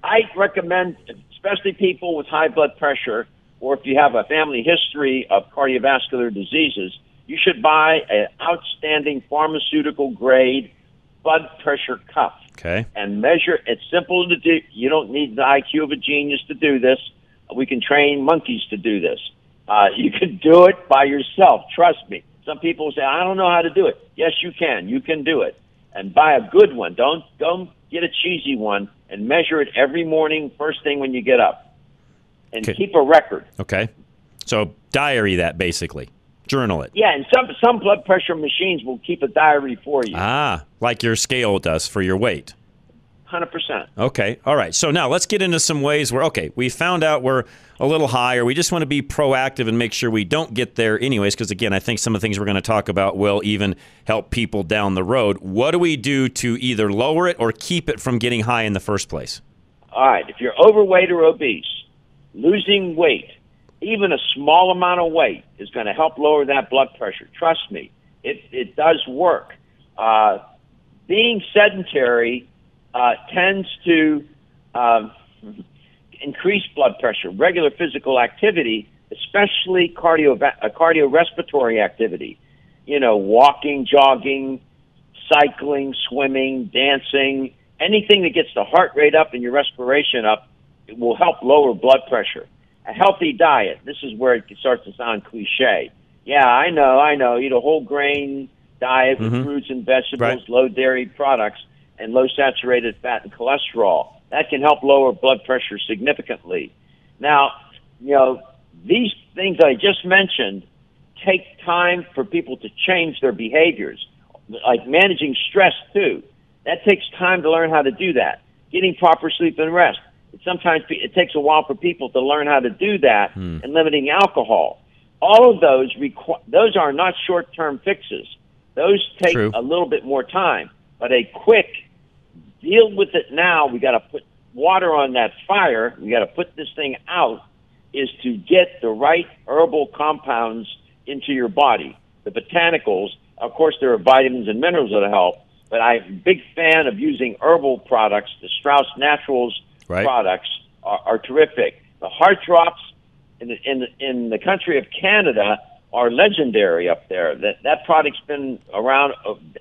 I recommend, especially people with high blood pressure, or if you have a family history of cardiovascular diseases, you should buy an outstanding pharmaceutical grade blood pressure cuff Okay. and measure. It's simple to do. You don't need the IQ of a genius to do this. We can train monkeys to do this. Uh, you can do it by yourself. Trust me. Some people say, "I don't know how to do it." Yes, you can. You can do it, and buy a good one. Don't don't get a cheesy one and measure it every morning, first thing when you get up, and Okay. keep a record. Okay. So diary that basically. Journal it. Yeah, and some some blood pressure machines will keep a diary for you. Ah, like your scale does for your weight. Hundred percent. Okay. All right. So now let's get into some ways where, okay, we found out we're a little higher. We just want to be proactive and make sure we don't get there anyways. Because again, I think some of the things we're going to talk about will even help people down the road. What do we do to either lower it or keep it from getting high in the first place? All right, if you're overweight or obese, losing weight, even a small amount of weight, is going to help lower that blood pressure. Trust me, it it does work. Uh, being sedentary uh, tends to um, increase blood pressure. Regular physical activity, especially cardio uh, cardiorespiratory activity, you know, walking, jogging, cycling, swimming, dancing, anything that gets the heart rate up and your respiration up, will help lower blood pressure. A healthy diet, this is where it starts to sound cliche. Yeah, I know, I know. Eat a whole grain diet with Mhm. fruits and vegetables, Right. low dairy products, and low saturated fat and cholesterol. That can help lower blood pressure significantly. Now, you know, these things I just mentioned take time for people to change their behaviors, like managing stress too. That takes time to learn how to do that. Getting proper sleep and rest. It sometimes it takes a while for people to learn how to do that, hmm. and limiting alcohol. All of those requ- those are not short-term fixes. Those take True. a little bit more time, but a quick deal with it now. We got to put water on that fire. We got to put this thing out. Is to get the right herbal compounds into your body. the botanicals. Of course, there are vitamins and minerals that help, but I'm a big fan of using herbal products. The Strauss Naturals Right. products are, are terrific. The heart drops in the, in the, in the country of Canada are legendary up there. That that product's been around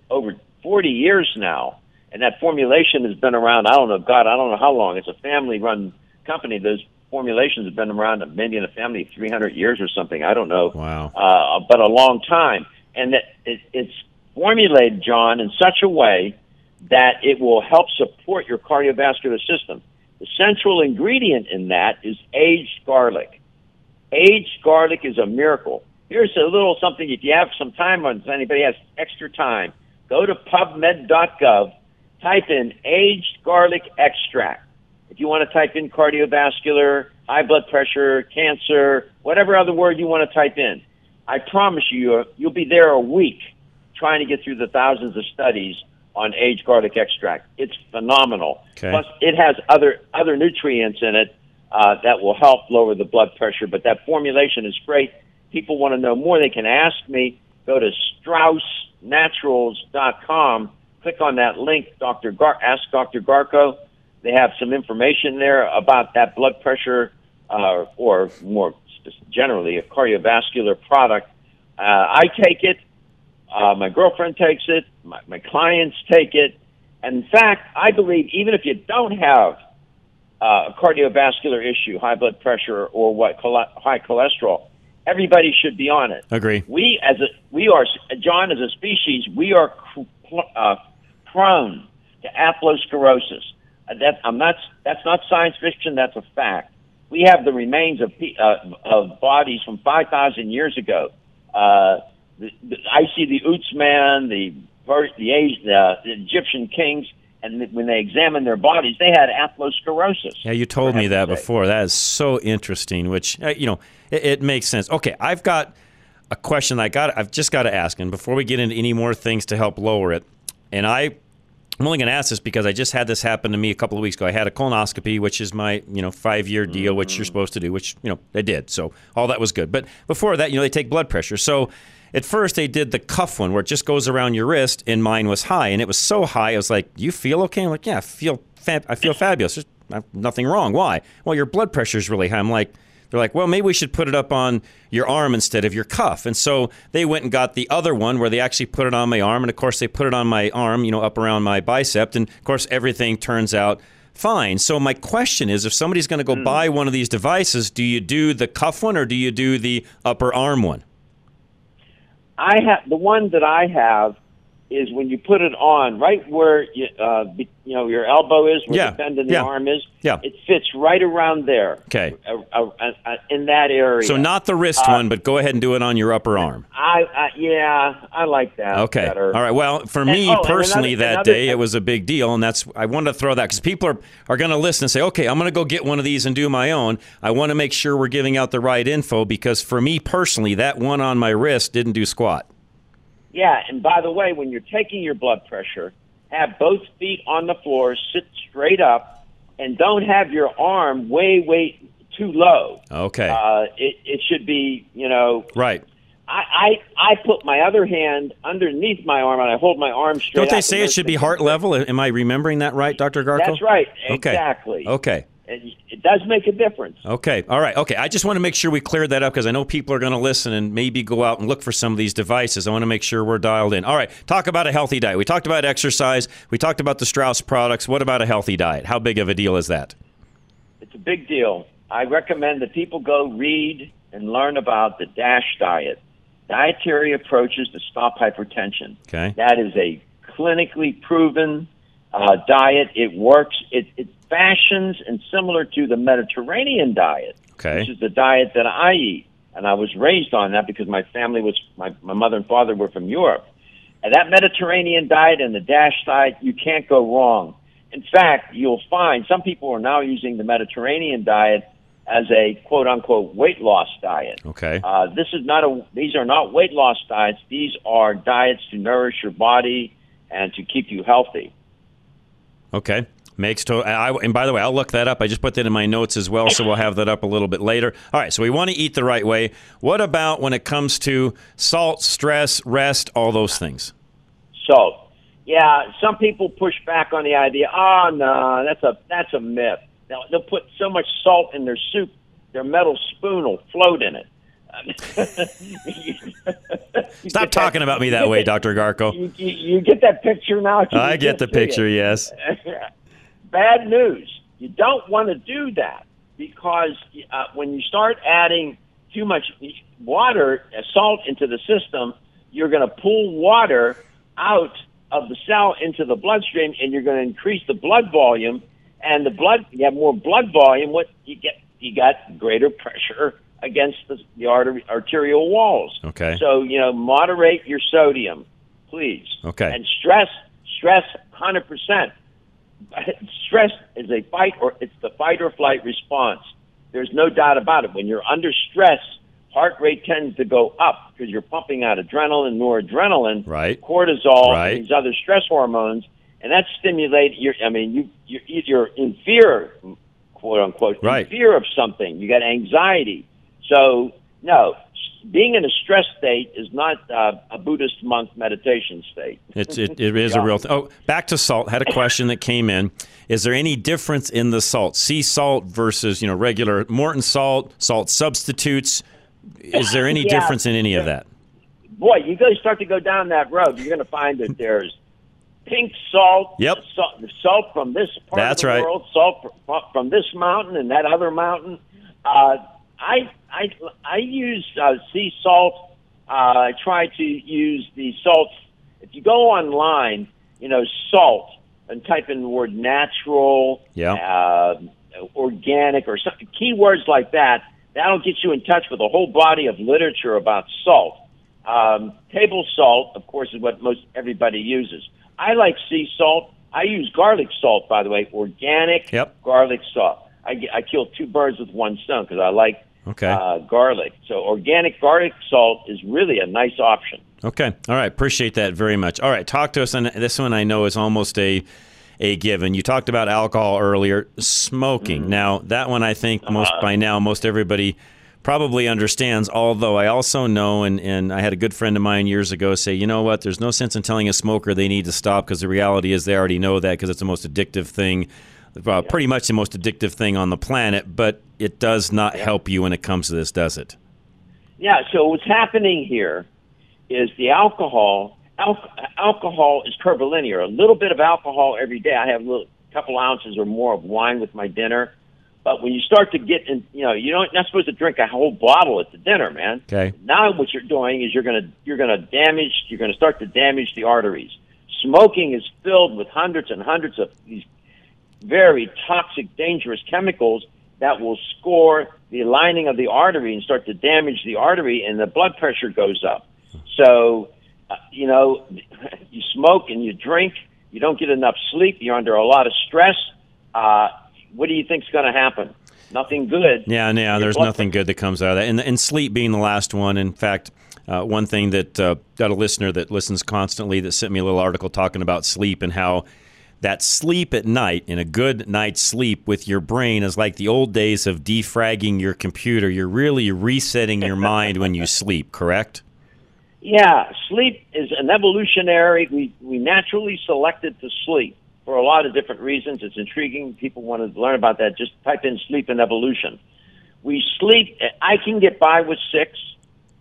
over 40 years now, and that formulation has been around. I don't know, God, I don't know how long. It's a family-run company. Those formulations have been around maybe in a family 300 years or something. I don't know. Wow. Uh, but a long time, and that it, it's formulated, John, in such a way that it will help support your cardiovascular system. The central ingredient in that is aged garlic. Aged garlic is a miracle. Here's a little something if you have some time on if anybody has extra time, go to pubmed.gov, type in aged garlic extract. If you want to type in cardiovascular, high blood pressure, cancer, whatever other word you want to type in, I promise you you'll be there a week trying to get through the thousands of studies on aged garlic extract. It's phenomenal. Okay. Plus, it has other other nutrients in it uh, that will help lower the blood pressure. But that formulation is great. People want to know more. They can ask me. Go to StraussNaturals.com. Click on that link. Dr. Gar- ask Dr. Garko. They have some information there about that blood pressure, uh, or more generally, a cardiovascular product. Uh, I take it. Uh, my girlfriend takes it. My, my clients take it. And in fact, I believe even if you don't have uh, a cardiovascular issue, high blood pressure, or what chole- high cholesterol, everybody should be on it. Agree. We as a we are John as a species, we are cr- uh, prone to atherosclerosis. Uh, that I'm not. That's not science fiction. That's a fact. We have the remains of pe- uh, of bodies from 5,000 years ago. Uh, the, the, I see the Utsman, the the, Asi- the, Egyptian kings, and when they examined their bodies, they had atherosclerosis. Yeah, you told me that before. That is so interesting. Which uh, you know, it, it makes sense. Okay, I've got a question. I got. I've just got to ask, and before we get into any more things to help lower it, and I. I'm only going to ask this because I just had this happen to me a couple of weeks ago. I had a colonoscopy, which is my you know five year deal, which you're supposed to do, which you know they did. So all that was good. But before that, you know, they take blood pressure. So at first they did the cuff one where it just goes around your wrist, and mine was high, and it was so high. I was like, "You feel okay?" I'm like, "Yeah, I feel fab- I feel fabulous. There's nothing wrong. Why? Well, your blood pressure is really high." I'm like. They're like, well, maybe we should put it up on your arm instead of your cuff. And so they went and got the other one where they actually put it on my arm. And of course, they put it on my arm, you know, up around my bicep. And of course, everything turns out fine. So my question is if somebody's going to go hmm. buy one of these devices, do you do the cuff one or do you do the upper arm one? I have the one that I have is when you put it on right where you, uh, you know your elbow is, where Yeah, the bend in the yeah, arm is. yeah. it fits right around there. Okay. uh, in that area. So not the wrist Uh, one, but go ahead and do it on your upper arm. I, I yeah, I like that. Okay. better. All right. Well, for And- me oh, personally, another- that another day it was a big deal, and that's I wanted to throw that because people are are going to listen and say, okay, I'm going to go get one of these and do my own. I want to make sure we're giving out the right info because for me personally, that one on my wrist didn't do squat. Yeah, and by the way, when you're taking your blood pressure, have both feet on the floor, sit straight up, and don't have your arm way, way too low. Okay. Uh, it, it should be, you know, right. I, I I put my other hand underneath my arm and I hold my arm straight. Don't they say it should be heart level? Am I remembering that right, Dr. Garko? That's right. Okay. Exactly. Okay. It does make a difference. Okay. All right. Okay. I just want to make sure we cleared that up because I know people are going to listen and maybe go out and look for some of these devices. I want to make sure we're dialed in. All right. Talk about a healthy diet. We talked about exercise. We talked about the Strauss products. What about a healthy diet? How big of a deal is that? It's a big deal. I recommend that people go read and learn about the DASH diet, dietary approaches to stop hypertension. Okay. That is a clinically proven uh, diet. It works. It, it fashions and similar to the Mediterranean diet, Okay. which is the diet that I eat. And I was raised on that because my family was, my, my mother and father were from Europe. And that Mediterranean diet and the DASH diet, you can't go wrong. In fact, you'll find some people are now using the Mediterranean diet as a quote unquote weight loss diet. Okay. Uh, this is not a. These are not weight loss diets. These are diets to nourish your body and to keep you healthy. Okay. Makes to- I, and by the way, I'll look that up. I just put that in my notes as well, so we'll have that up a little bit later. All right, so we want to eat the right way. What about when it comes to salt, stress, rest, all those things? So, Yeah, some people push back on the idea. Ah, oh no, that's a that's a myth. They'll, they'll put so much salt in their soup, their metal spoon will float in it. Stop talking about me that way, Dr. Garko. You, you, you get that picture now? I get the just see it? picture, yes. Bad news. You don't want to do that because uh, when you start adding too much water, uh, salt into the system, you're going to pull water out of the cell into the bloodstream, and you're going to increase the blood volume. And the blood, you have more blood volume. What you get, you got greater pressure against the, the artery, arterial walls. Okay. So you know, moderate your sodium, please. Okay. And stress, stress, hundred percent. Stress is a fight or it's the fight or flight response. There's no doubt about it. When you're under stress, heart rate tends to go up because you're pumping out adrenaline, noradrenaline, right. cortisol, Right. and these other stress hormones, and that stimulates your. I mean, you you're either in fear, quote unquote, Right. in fear of something. You got anxiety. So no, being in a stress state is not uh, a Buddhist monk meditation state. It's it, it is a real thing. Oh, back to salt. Had a question that came in. Is there any difference in the salt? Sea salt versus you know regular Morton salt, salt substitutes. Is there any Yeah. difference in any of that? Boy, you guys start to go down that road, you're going to find that there's pink salt, Yep. salt, salt from this part That's of the right. world, salt from, from this mountain and that other mountain. Uh, I I I use uh, sea salt. Uh, I try to use the salts. If you go online, you know salt and type in the word natural, Yeah. uh, organic, or some keywords like that. That'll get you in touch with a whole body of literature about salt. Um, table salt, of course, is what most everybody uses. I like sea salt. I use garlic salt, by the way, organic Yep. garlic salt. I, I kill two birds with one stone because I like Okay. uh, garlic. So organic garlic salt is really a nice option. Okay. All right. Appreciate that very much. All right. Talk to us. on this one I know is almost a a given. You talked about alcohol earlier. Smoking. Now that one I think most by now most everybody probably understands. Although I also know, and and I had a good friend of mine years ago say, you know what? There's no sense in telling a smoker they need to stop because the reality is they already know that because it's the most addictive thing. Uh, Pretty much the most addictive thing on the planet, but it does not help you when it comes to this, does it? Yeah. So what's happening here is the alcohol. Al- alcohol is curvilinear. A little bit of alcohol every day. I have a little, couple ounces or more of wine with my dinner. But when you start to get in, you know, you don't not supposed to drink a whole bottle at the dinner, man. Okay. Now what you're doing is you're gonna you're gonna damage you're gonna start to damage the arteries. Smoking is filled with hundreds and hundreds of these very toxic, dangerous chemicals that will score the lining of the artery and start to damage the artery, and the blood pressure goes up. So, uh, you know, you smoke and you drink, you don't get enough sleep, you're under a lot of stress. Uh, what do you think's going to happen? Nothing good. Yeah, yeah. Your There's nothing good that comes out of that, and and sleep being the last one. In fact, uh, one thing that uh, got a listener that listens constantly that sent me a little article talking about sleep and how that sleep at night and a good night's sleep with your brain is like the old days of defragging your computer. You're really resetting your mind when you sleep. Correct? Yeah, sleep is an evolutionary. We we naturally selected to sleep for a lot of different reasons. It's intriguing. People want to learn about that. Just type in sleep and evolution. We sleep. I can get by with six.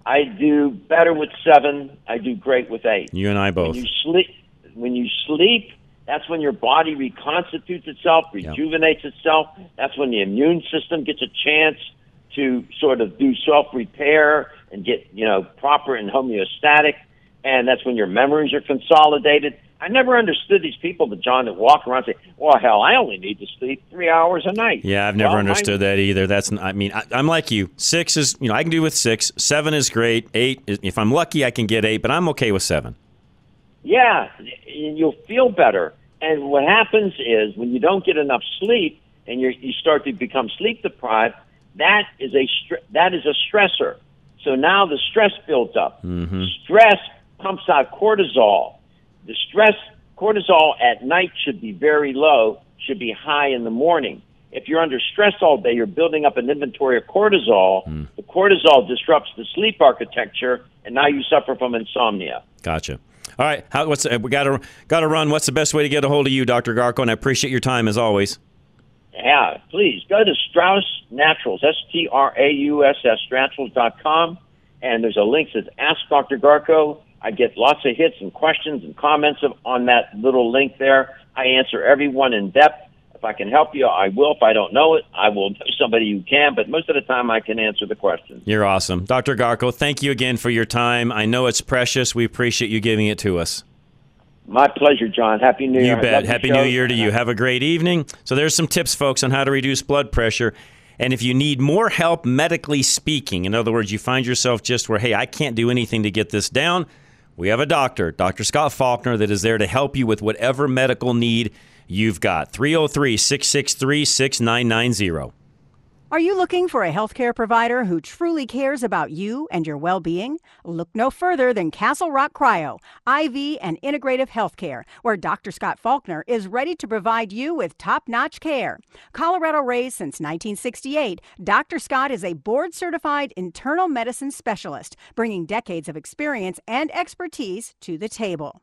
I do better with seven. I do great with eight. You and I both. When you sleep, when you sleep, that's when your body reconstitutes itself, rejuvenates itself. That's when the immune system gets a chance to sort of do self repair and get you know proper and homeostatic. And that's when your memories are consolidated. I never understood these people, the John, that walk around and say, "Well, hell, I only need to sleep three hours a night." Yeah, I've never Well, understood that either. That's I mean, I, I'm like you. Six is you know I can do with six. Seven is great. Eight, is, if I'm lucky, I can get eight, but I'm okay with seven. Yeah, you'll feel better. And what happens is when you don't get enough sleep and you you start to become sleep deprived, that is a str- that is a stressor. So now the stress builds up. Mm-hmm. Stress pumps out cortisol. The stress cortisol at night should be very low, should be high in the morning. If you're under stress all day, you're building up an inventory of cortisol. The cortisol disrupts the sleep architecture, and now you suffer from insomnia. Gotcha. All right, how, what's uh, we got to got to run? What's the best way to get a hold of you, Dr. Garko? And I appreciate your time as always. Yeah, please go to Strauss Naturals, S T R A U S S Naturals dot com, and there's a link that says Ask Dr. Garko. I get lots of hits and questions and comments on that little link there. I answer everyone in depth. If I can help you, I will. If I don't know it, I will know somebody who can, but most of the time I can answer the questions. You're awesome, Dr. Garko. Thank you again for your time. I know it's precious. We appreciate you giving it to us. My pleasure, John. Happy New Year. You bet. Happy. New Year to you. Have a great evening. So there's some tips, folks, on how to reduce blood pressure. And if you need more help medically speaking, in other words, you find yourself just where, hey, I can't do anything to get this down, we have a doctor, Dr. Scott Faulkner, that is there to help you with whatever medical need you've got. 303 663 6990. Are you looking for a healthcare provider who truly cares about you and your well being? Look no further than Castle Rock Cryo, IV and integrative healthcare, where Dr. Scott Faulkner is ready to provide you with top notch care. Colorado raised since 1968, Dr. Scott is a board certified internal medicine specialist, bringing decades of experience and expertise to the table.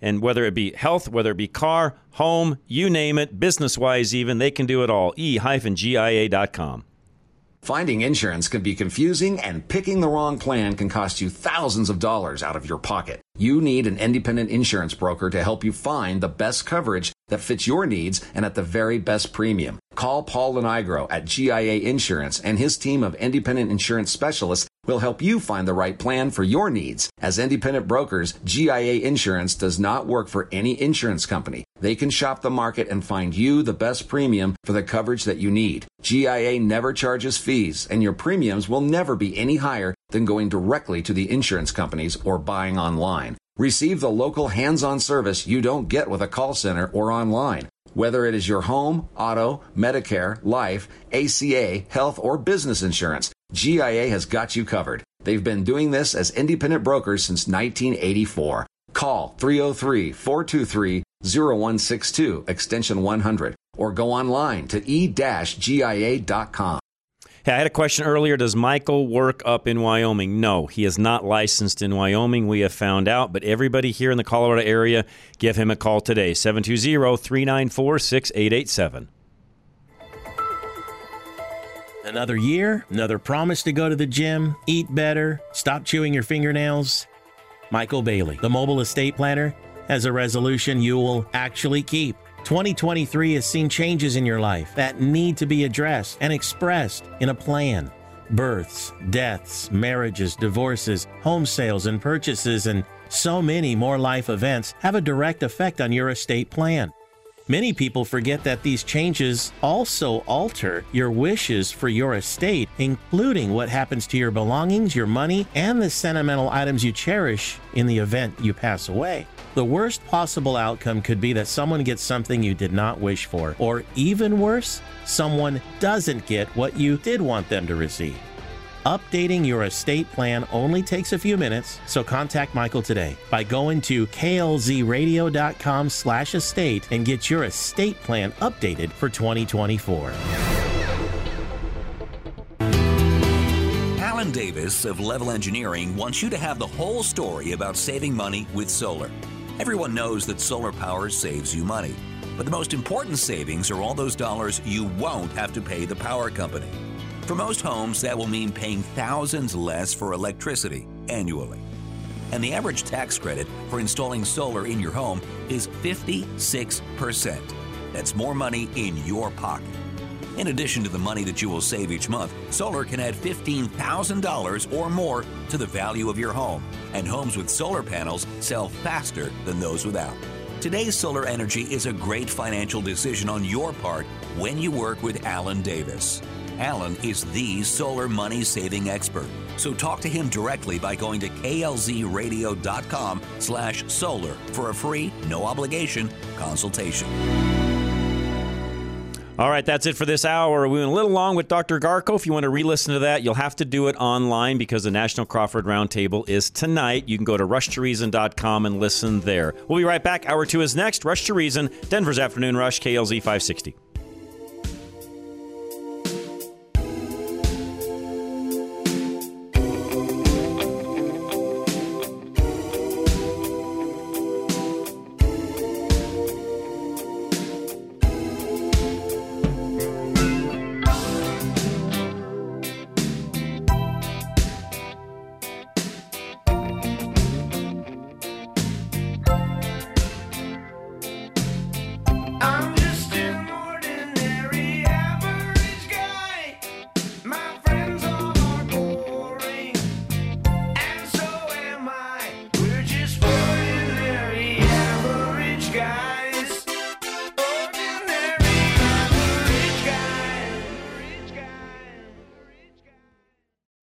and whether it be health, whether it be car, home, you name it, business-wise even, they can do it all. e-gia.com. Finding insurance can be confusing, and picking the wrong plan can cost you thousands of dollars out of your pocket. You need an independent insurance broker to help you find the best coverage that fits your needs and at the very best premium. Call Paul Lenigro at GIA Insurance, and his team of independent insurance specialists will help you find the right plan for your needs. As independent brokers, GIA Insurance does not work for any insurance company. They can shop the market and find you the best premium for the coverage that you need. GIA never charges fees, and your premiums will never be any higher than going directly to the insurance companies or buying online. Receive the local hands-on service you don't get with a call center or online. Whether it is your home, auto, Medicare, life, ACA, health, or business insurance, GIA has got you covered. They've been doing this as independent brokers since 1984. Call 303 423 0162 extension 100 or go online to e-gia.com. Hey, I had a question earlier. Does Michael work up in Wyoming? No, he is not licensed in Wyoming. We have found out, but everybody here in the Colorado area, give him a call today 720 394 6887. Another year, another promise to go to the gym, eat better, stop chewing your fingernails. Michael Bailey, the mobile estate planner, has a resolution you will actually keep. 2023 has seen changes in your life that need to be addressed and expressed in a plan. Births, deaths, marriages, divorces, home sales and purchases, and so many more life events have a direct effect on your estate plan. Many people forget that these changes also alter your wishes for your estate, including what happens to your belongings, your money, and the sentimental items you cherish in the event you pass away. The worst possible outcome could be that someone gets something you did not wish for, or even worse, someone doesn't get what you did want them to receive. Updating your estate plan only takes a few minutes, so contact Michael today by going to klzradio.com slash estate and get your estate plan updated for 2024. Alan Davis of Level Engineering wants you to have the whole story about saving money with solar. Everyone knows that solar power saves you money, but the most important savings are all those dollars you won't have to pay the power company. For most homes, that will mean paying thousands less for electricity annually. and the average tax credit for installing solar in your home is 56%. That's more money in your pocket. In addition to the money that you will save each month, solar can add $15,000 or more to the value of your home, and homes with solar panels sell faster than those without. Today's solar energy is a great financial decision on your part when you work with Alan Davis. Alan is the solar money saving expert. So talk to him directly by going to klzradio.com slash solar for a free, no obligation consultation. All right, that's it for this hour. We went a little long with Dr. Garko. If you want to re listen to that, you'll have to do it online because the National Crawford Roundtable is tonight. You can go to rushtoreason.com and listen there. We'll be right back. Hour two is next. Rush to Reason, Denver's Afternoon Rush, KLZ 560.